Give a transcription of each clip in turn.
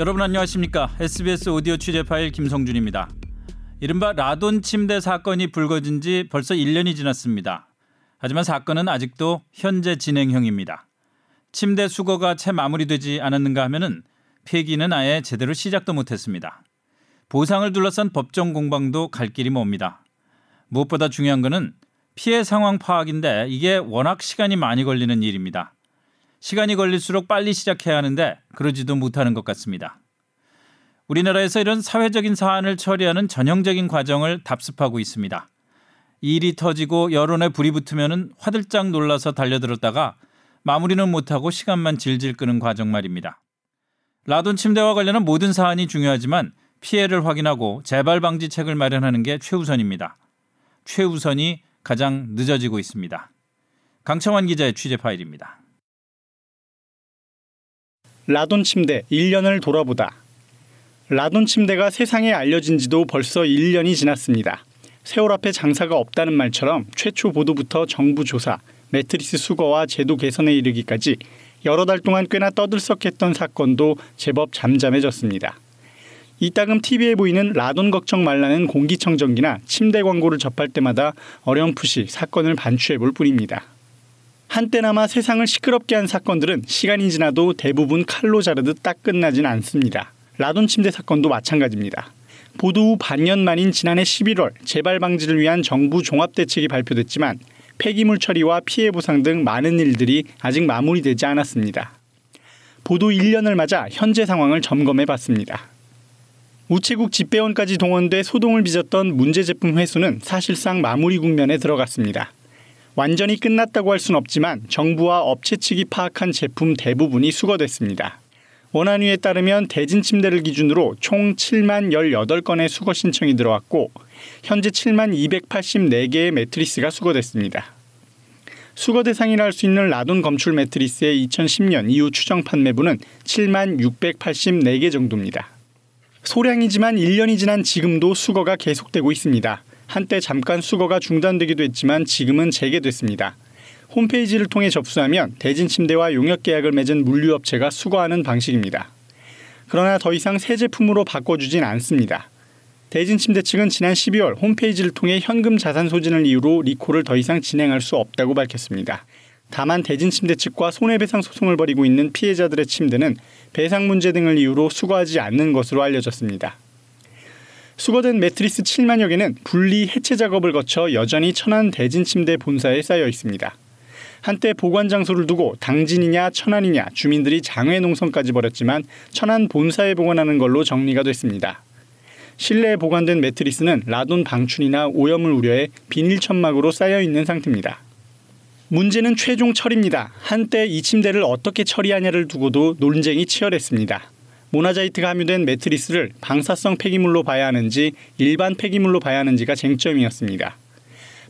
여러분 안녕하십니까? SBS 오디오 취재 파일 김성준입니다. 이른바 라돈 침대 사건이 불거진 지 벌써 1년이 지났습니다. 하지만 사건은 아직도 현재 진행형입니다. 침대 수거가 채 마무리되지 않았는가 하면은 폐기는 아예 제대로 시작도 못했습니다. 보상을 둘러싼 법정 공방도 갈 길이 멉니다. 무엇보다 중요한 것은 피해 상황 파악인데 이게 워낙 시간이 많이 걸리는 일입니다. 시간이 걸릴수록 빨리 시작해야 하는데 그러지도 못하는 것 같습니다. 우리나라에서 이런 사회적인 사안을 처리하는 전형적인 과정을 답습하고 있습니다. 일이 터지고 여론에 불이 붙으면 화들짝 놀라서 달려들었다가 마무리는 못하고 시간만 질질 끄는 과정 말입니다. 라돈 침대와 관련한 모든 사안이 중요하지만 피해를 확인하고 재발 방지책을 마련하는 게 최우선입니다. 최우선이 가장 늦어지고 있습니다. 강청환 기자의 취재 파일입니다. 라돈 침대 1년을 돌아보다. 라돈 침대가 세상에 알려진 지도 벌써 1년이 지났습니다. 세월 앞에 장사가 없다는 말처럼 최초 보도부터 정부 조사, 매트리스 수거와 제도 개선에 이르기까지 여러 달 동안 꽤나 떠들썩했던 사건도 제법 잠잠해졌습니다. 이따금 TV에 보이는 라돈 걱정 말라는 공기청정기나 침대 광고를 접할 때마다 어렴풋이 사건을 반추해 볼 뿐입니다. 한때나마 세상을 시끄럽게 한 사건들은 시간이 지나도 대부분 칼로 자르듯 딱 끝나진 않습니다. 라돈 침대 사건도 마찬가지입니다. 보도 후 반년 만인 지난해 11월 재발 방지를 위한 정부 종합대책이 발표됐지만 폐기물 처리와 피해 보상 등 많은 일들이 아직 마무리되지 않았습니다. 보도 1년을 맞아 현재 상황을 점검해 봤습니다. 우체국 집배원까지 동원돼 소동을 빚었던 문제 제품 회수는 사실상 마무리 국면에 들어갔습니다. 완전히 끝났다고 할 수는 없지만 정부와 업체 측이 파악한 제품 대부분이 수거됐습니다. 원안위에 따르면 대진 침대를 기준으로 총 7만 18건의 수거 신청이 들어왔고 현재 7만 284개의 매트리스가 수거됐습니다. 수거 대상이라 할 수 있는 라돈 검출 매트리스의 2010년 이후 추정 판매분은 7만 684개 정도입니다. 소량이지만 1년이 지난 지금도 수거가 계속되고 있습니다. 한때 잠깐 수거가 중단되기도 했지만 지금은 재개됐습니다. 홈페이지를 통해 접수하면 대진 침대와 용역 계약을 맺은 물류업체가 수거하는 방식입니다. 그러나 더 이상 새 제품으로 바꿔주진 않습니다. 대진 침대 측은 지난 12월 홈페이지를 통해 현금 자산 소진을 이유로 리콜을 더 이상 진행할 수 없다고 밝혔습니다. 다만 대진 침대 측과 손해배상 소송을 벌이고 있는 피해자들의 침대는 배상 문제 등을 이유로 수거하지 않는 것으로 알려졌습니다. 수거된 매트리스 7만여 개는 분리 해체 작업을 거쳐 여전히 천안 대진 침대 본사에 쌓여 있습니다. 한때 보관 장소를 두고 당진이냐 천안이냐 주민들이 장외 농성까지 벌였지만 천안 본사에 보관하는 걸로 정리가 됐습니다. 실내에 보관된 매트리스는 라돈 방출이나 오염을 우려해 비닐 천막으로 쌓여 있는 상태입니다. 문제는 최종 처리입니다. 한때 이 침대를 어떻게 처리하냐를 두고도 논쟁이 치열했습니다. 모나자이트가 함유된 매트리스를 방사성 폐기물로 봐야 하는지 일반 폐기물로 봐야 하는지가 쟁점이었습니다.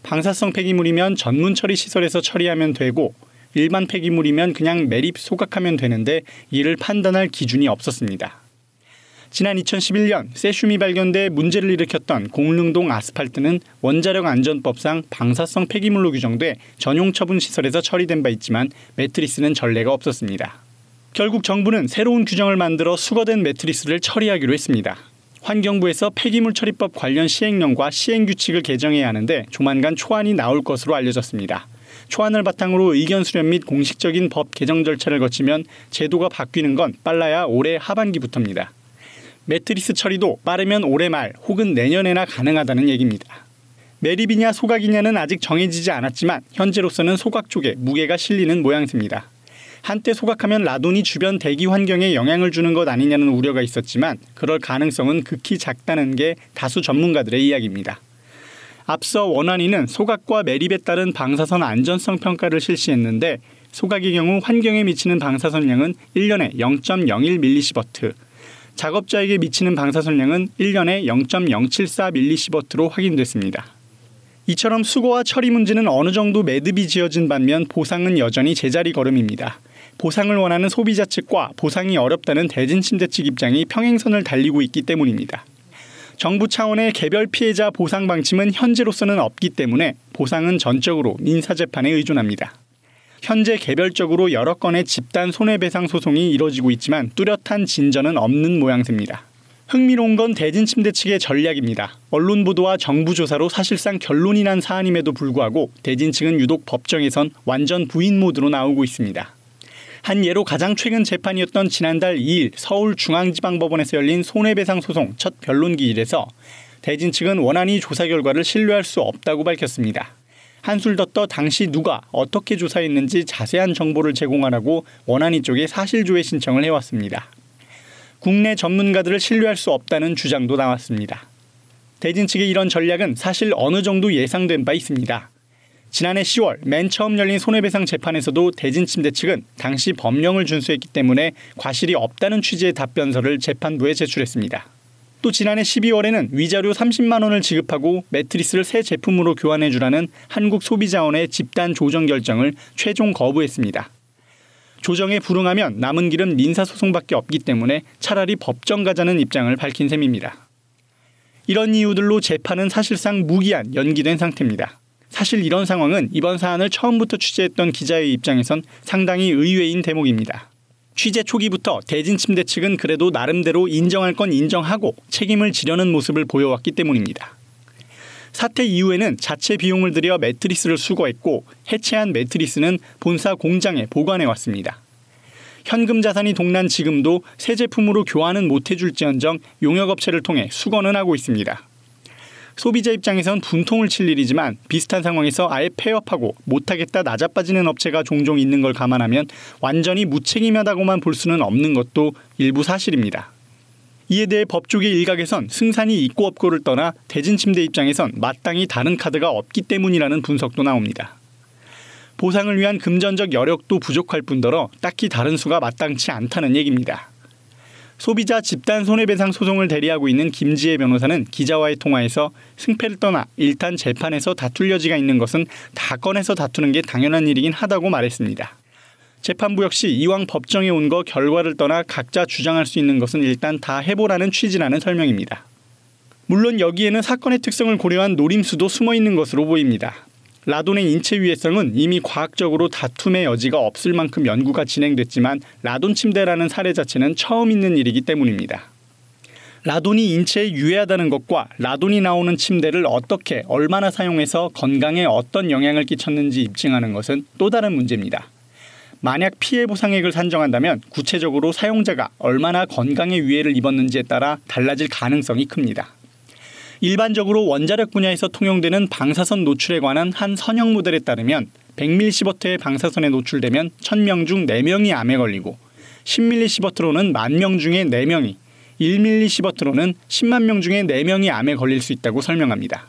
방사성 폐기물이면 전문 처리 시설에서 처리하면 되고 일반 폐기물이면 그냥 매립 소각하면 되는데 이를 판단할 기준이 없었습니다. 지난 2011년 세슘이 발견돼 문제를 일으켰던 공릉동 아스팔트는 원자력 안전법상 방사성 폐기물로 규정돼 전용 처분 시설에서 처리된 바 있지만 매트리스는 전례가 없었습니다. 결국 정부는 새로운 규정을 만들어 수거된 매트리스를 처리하기로 했습니다. 환경부에서 폐기물 처리법 관련 시행령과 시행 규칙을 개정해야 하는데 조만간 초안이 나올 것으로 알려졌습니다. 초안을 바탕으로 의견 수렴 및 공식적인 법 개정 절차를 거치면 제도가 바뀌는 건 빨라야 올해 하반기부터입니다. 매트리스 처리도 빠르면 올해 말 혹은 내년에나 가능하다는 얘기입니다. 매립이냐 소각이냐는 아직 정해지지 않았지만 현재로서는 소각 쪽에 무게가 실리는 모양새입니다. 한때 소각하면 라돈이 주변 대기 환경에 영향을 주는 것 아니냐는 우려가 있었지만 그럴 가능성은 극히 작다는 게 다수 전문가들의 이야기입니다. 앞서 원안위는 소각과 매립에 따른 방사선 안전성 평가를 실시했는데 소각의 경우 환경에 미치는 방사선량은 1년에 0.01mSv, 작업자에게 미치는 방사선량은 1년에 0.074mSv로 확인됐습니다. 이처럼 수거와 처리 문제는 어느 정도 매듭이 지어진 반면 보상은 여전히 제자리 걸음입니다. 보상을 원하는 소비자 측과 보상이 어렵다는 대진 침대 측 입장이 평행선을 달리고 있기 때문입니다. 정부 차원의 개별 피해자 보상 방침은 현재로서는 없기 때문에 보상은 전적으로 민사 재판에 의존합니다. 현재 개별적으로 여러 건의 집단 손해배상 소송이 이뤄지고 있지만 뚜렷한 진전은 없는 모양새입니다. 흥미로운 건 대진 침대 측의 전략입니다. 언론 보도와 정부 조사로 사실상 결론이 난 사안임에도 불구하고 대진 측은 유독 법정에선 완전 부인 모드로 나오고 있습니다. 한 예로 가장 최근 재판이었던 지난달 2일 서울중앙지방법원에서 열린 손해배상 소송 첫 변론 기일에서 대진 측은 원안이 조사 결과를 신뢰할 수 없다고 밝혔습니다. 한술 더떠 당시 누가 어떻게 조사했는지 자세한 정보를 제공하라고 원안이 쪽에 사실조회 신청을 해왔습니다. 국내 전문가들을 신뢰할 수 없다는 주장도 나왔습니다. 대진 측의 이런 전략은 사실 어느 정도 예상된 바 있습니다. 지난해 10월 맨 처음 열린 손해배상 재판에서도 대진 침대 측은 당시 법령을 준수했기 때문에 과실이 없다는 취지의 답변서를 재판부에 제출했습니다. 또 지난해 12월에는 위자료 30만 원을 지급하고 매트리스를 새 제품으로 교환해 주라는 한국 소비자원의 집단 조정 결정을 최종 거부했습니다. 조정에 불응하면 남은 길은 민사 소송밖에 없기 때문에 차라리 법정 가자는 입장을 밝힌 셈입니다. 이런 이유들로 재판은 사실상 무기한 연기된 상태입니다. 사실 이런 상황은 이번 사안을 처음부터 취재했던 기자의 입장에선 상당히 의외인 대목입니다. 취재 초기부터 대진 침대 측은 그래도 나름대로 인정할 건 인정하고 책임을 지려는 모습을 보여왔기 때문입니다. 사태 이후에는 자체 비용을 들여 매트리스를 수거했고 해체한 매트리스는 본사 공장에 보관해 왔습니다. 현금 자산이 동난 지금도 새 제품으로 교환은 못해줄지언정 용역업체를 통해 수거는 하고 있습니다. 소비자 입장에선 분통을 칠 일이지만 비슷한 상황에서 아예 폐업하고 못하겠다 낮아빠지는 업체가 종종 있는 걸 감안하면 완전히 무책임하다고만 볼 수는 없는 것도 일부 사실입니다. 이에 대해 법조계 일각에선 승산이 있고 없고를 떠나 대진침대 입장에선 마땅히 다른 카드가 없기 때문이라는 분석도 나옵니다. 보상을 위한 금전적 여력도 부족할 뿐더러 딱히 다른 수가 마땅치 않다는 얘기입니다. 소비자 집단 손해배상 소송을 대리하고 있는 김지혜 변호사는 기자와의 통화에서 승패를 떠나 일단 재판에서 다툴 여지가 있는 것은 다 꺼내서 다투는 게 당연한 일이긴 하다고 말했습니다. 재판부 역시 이왕 법정에 온 거 결과를 떠나 각자 주장할 수 있는 것은 일단 다 해보라는 취지라는 설명입니다. 물론 여기에는 사건의 특성을 고려한 노림수도 숨어 있는 것으로 보입니다. 라돈의 인체 유해성은 이미 과학적으로 다툼의 여지가 없을 만큼 연구가 진행됐지만 라돈 침대라는 사례 자체는 처음 있는 일이기 때문입니다. 라돈이 인체에 유해하다는 것과 라돈이 나오는 침대를 어떻게 얼마나 사용해서 건강에 어떤 영향을 끼쳤는지 입증하는 것은 또 다른 문제입니다. 만약 피해 보상액을 산정한다면 구체적으로 사용자가 얼마나 건강에 위해를 입었는지에 따라 달라질 가능성이 큽니다. 일반적으로 원자력 분야에서 통용되는 방사선 노출에 관한 한 선형 모델에 따르면 100mS의 방사선에 노출되면 1000명 중 4명이 암에 걸리고 10mS로는 만명 중에 4명이 1mS로는 10만 명 중에 4명이 암에 걸릴 수 있다고 설명합니다.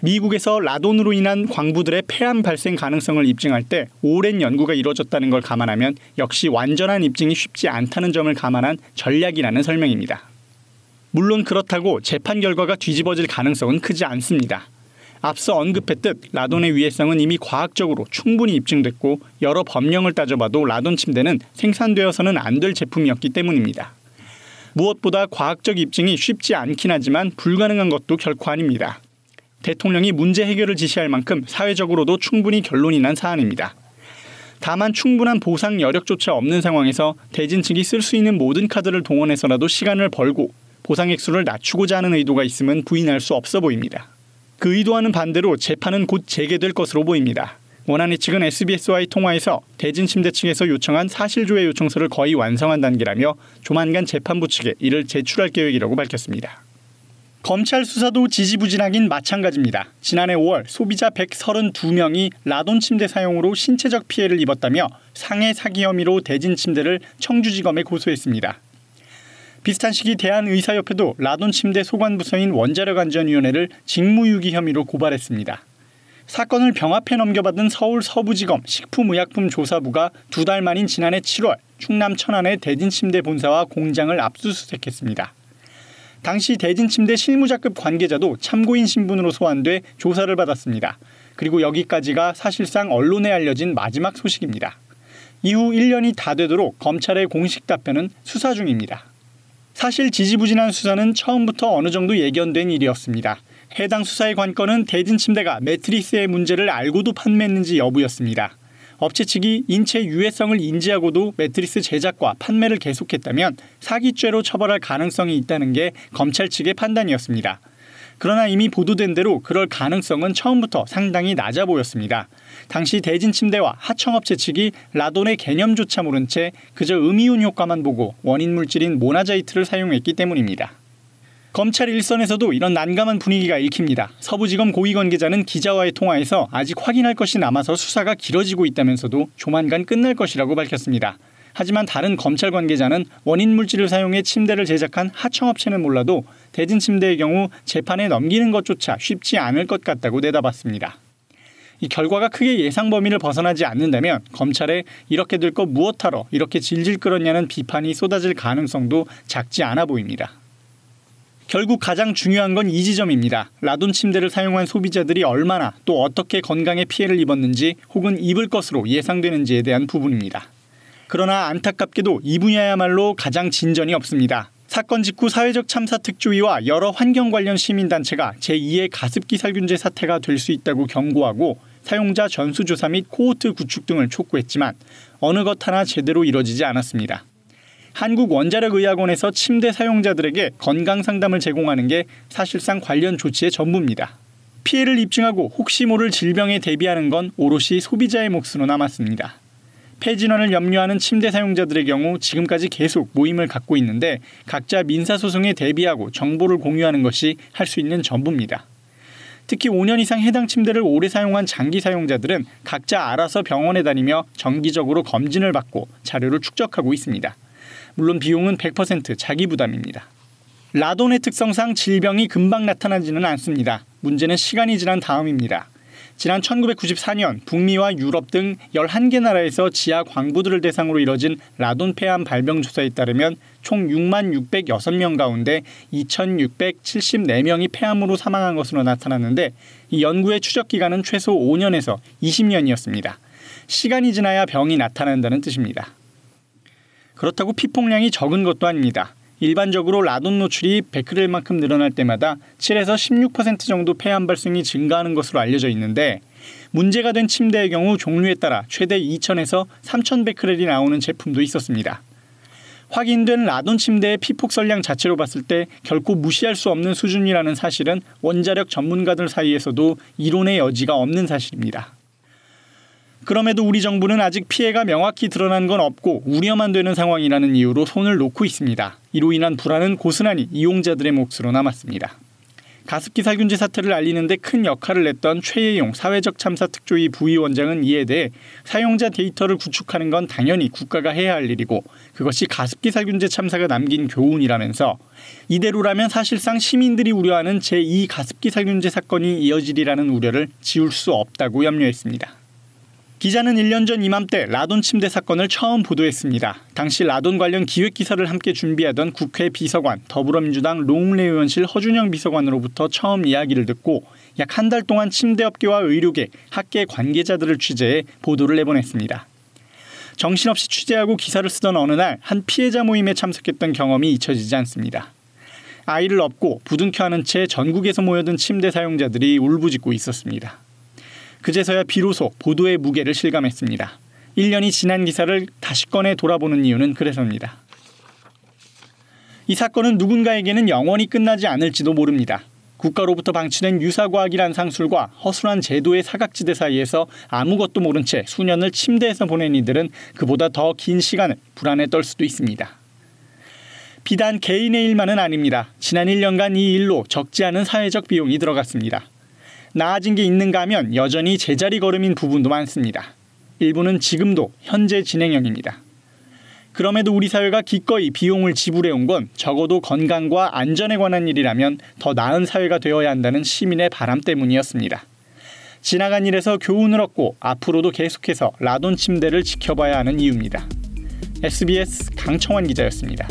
미국에서 라돈으로 인한 광부들의 폐암 발생 가능성을 입증할 때 오랜 연구가 이루어졌다는 걸 감안하면 역시 완전한 입증이 쉽지 않다는 점을 감안한 전략이라는 설명입니다. 물론 그렇다고 재판 결과가 뒤집어질 가능성은 크지 않습니다. 앞서 언급했듯 라돈의 위해성은 이미 과학적으로 충분히 입증됐고 여러 법령을 따져봐도 라돈 침대는 생산되어서는 안 될 제품이었기 때문입니다. 무엇보다 과학적 입증이 쉽지 않긴 하지만 불가능한 것도 결코 아닙니다. 대통령이 문제 해결을 지시할 만큼 사회적으로도 충분히 결론이 난 사안입니다. 다만 충분한 보상 여력조차 없는 상황에서 대진 측이 쓸 수 있는 모든 카드를 동원해서라도 시간을 벌고 보상 액수를 낮추고자 하는 의도가 있음은 부인할 수 없어 보입니다. 그 의도와는 반대로 재판은 곧 재개될 것으로 보입니다. 원안이 측은 SBS와의 통화에서 대진 침대 측에서 요청한 사실조회 요청서를 거의 완성한 단계라며 조만간 재판부 측에 이를 제출할 계획이라고 밝혔습니다. 검찰 수사도 지지부진하긴 마찬가지입니다. 지난해 5월 소비자 132명이 라돈 침대 사용으로 신체적 피해를 입었다며 상해 사기 혐의로 대진 침대를 청주지검에 고소했습니다. 비슷한 시기 대한의사협회도 라돈 침대 소관부서인 원자력안전위원회를 직무유기 혐의로 고발했습니다. 사건을 병합해 넘겨받은 서울 서부지검 식품의약품 조사부가 두 달 만인 지난해 7월 충남 천안의 대진침대 본사와 공장을 압수수색했습니다. 당시 대진침대 실무자급 관계자도 참고인 신분으로 소환돼 조사를 받았습니다. 그리고 여기까지가 사실상 언론에 알려진 마지막 소식입니다. 이후 1년이 다 되도록 검찰의 공식 답변은 수사 중입니다. 사실 지지부진한 수사는 처음부터 어느 정도 예견된 일이었습니다. 해당 수사의 관건은 대진 침대가 매트리스의 문제를 알고도 판매했는지 여부였습니다. 업체 측이 인체 유해성을 인지하고도 매트리스 제작과 판매를 계속했다면 사기죄로 처벌할 가능성이 있다는 게 검찰 측의 판단이었습니다. 그러나 이미 보도된 대로 그럴 가능성은 처음부터 상당히 낮아 보였습니다. 당시 대진 침대와 하청업체 측이 라돈의 개념조차 모른 채 그저 음이온 효과만 보고 원인 물질인 모나자이트를 사용했기 때문입니다. 검찰 일선에서도 이런 난감한 분위기가 읽힙니다. 서부지검 고위 관계자는 기자와의 통화에서 아직 확인할 것이 남아서 수사가 길어지고 있다면서도 조만간 끝날 것이라고 밝혔습니다. 하지만 다른 검찰 관계자는 원인 물질을 사용해 침대를 제작한 하청업체는 몰라도 대진 침대의 경우 재판에 넘기는 것조차 쉽지 않을 것 같다고 내다봤습니다. 이 결과가 크게 예상 범위를 벗어나지 않는다면 검찰에 이렇게 될 거 무엇하러 이렇게 질질 끌었냐는 비판이 쏟아질 가능성도 작지 않아 보입니다. 결국 가장 중요한 건 이 지점입니다. 라돈 침대를 사용한 소비자들이 얼마나 또 어떻게 건강에 피해를 입었는지 혹은 입을 것으로 예상되는지에 대한 부분입니다. 그러나 안타깝게도 이 분야야말로 가장 진전이 없습니다. 사건 직후 사회적 참사 특조위와 여러 환경 관련 시민단체가 제2의 가습기 살균제 사태가 될 수 있다고 경고하고 사용자 전수조사 및 코호트 구축 등을 촉구했지만 어느 것 하나 제대로 이뤄지지 않았습니다. 한국원자력의학원에서 침대 사용자들에게 건강 상담을 제공하는 게 사실상 관련 조치의 전부입니다. 피해를 입증하고 혹시 모를 질병에 대비하는 건 오롯이 소비자의 몫으로 남았습니다. 폐진원을 염려하는 침대 사용자들의 경우 지금까지 계속 모임을 갖고 있는데 각자 민사소송에 대비하고 정보를 공유하는 것이 할 수 있는 전부입니다. 특히 5년 이상 해당 침대를 오래 사용한 장기 사용자들은 각자 알아서 병원에 다니며 정기적으로 검진을 받고 자료를 축적하고 있습니다. 물론 비용은 100% 자기 부담입니다. 라돈의 특성상 질병이 금방 나타나지는 않습니다. 문제는 시간이 지난 다음입니다. 지난 1994년 북미와 유럽 등 11개 나라에서 지하 광부들을 대상으로 이뤄진 라돈 폐암 발병 조사에 따르면 총 6만 606명 가운데 2,674명이 폐암으로 사망한 것으로 나타났는데 이 연구의 추적 기간은 최소 5년에서 20년이었습니다. 시간이 지나야 병이 나타난다는 뜻입니다. 그렇다고 피폭량이 적은 것도 아닙니다. 일반적으로 라돈 노출이 베크렐만큼 늘어날 때마다 7에서 16% 정도 폐암 발생이 증가하는 것으로 알려져 있는데 문제가 된 침대의 경우 종류에 따라 최대 2,000에서 3,000 베크렐이 나오는 제품도 있었습니다. 확인된 라돈 침대의 피폭설량 자체로 봤을 때 결코 무시할 수 없는 수준이라는 사실은 원자력 전문가들 사이에서도 이론의 여지가 없는 사실입니다. 그럼에도 우리 정부는 아직 피해가 명확히 드러난 건 없고 우려만 되는 상황이라는 이유로 손을 놓고 있습니다. 이로 인한 불안은 고스란히 이용자들의 몫으로 남았습니다. 가습기 살균제 사태를 알리는데 큰 역할을 냈던 최예용 사회적 참사 특조위 부위원장은 이에 대해 사용자 데이터를 구축하는 건 당연히 국가가 해야 할 일이고 그것이 가습기 살균제 참사가 남긴 교훈이라면서 이대로라면 사실상 시민들이 우려하는 제2 가습기 살균제 사건이 이어지리라는 우려를 지울 수 없다고 염려했습니다. 기자는 1년 전 이맘때 라돈 침대 사건을 처음 보도했습니다. 당시 라돈 관련 기획 기사를 함께 준비하던 국회 비서관 더불어민주당 롱레 의원실 허준영 비서관으로부터 처음 이야기를 듣고 약 한 달 동안 침대업계와 의료계, 학계 관계자들을 취재해 보도를 내보냈습니다. 정신없이 취재하고 기사를 쓰던 어느 날 한 피해자 모임에 참석했던 경험이 잊혀지지 않습니다. 아이를 업고 부둥켜 안은 채 전국에서 모여든 침대 사용자들이 울부짖고 있었습니다. 그제서야 비로소 보도의 무게를 실감했습니다. 1년이 지난 기사를 다시 꺼내 돌아보는 이유는 그래서입니다. 이 사건은 누군가에게는 영원히 끝나지 않을지도 모릅니다. 국가로부터 방치된 유사과학이란 상술과 허술한 제도의 사각지대 사이에서 아무것도 모른 채 수년을 침대에서 보낸 이들은 그보다 더 긴 시간을 불안에 떨 수도 있습니다. 비단 개인의 일만은 아닙니다. 지난 1년간 이 일로 적지 않은 사회적 비용이 들어갔습니다. 나아진 게 있는가 하면 여전히 제자리 걸음인 부분도 많습니다. 일부는 지금도 현재 진행형입니다. 그럼에도 우리 사회가 기꺼이 비용을 지불해온 건 적어도 건강과 안전에 관한 일이라면 더 나은 사회가 되어야 한다는 시민의 바람 때문이었습니다. 지나간 일에서 교훈을 얻고 앞으로도 계속해서 라돈 침대를 지켜봐야 하는 이유입니다. SBS 강청환 기자였습니다.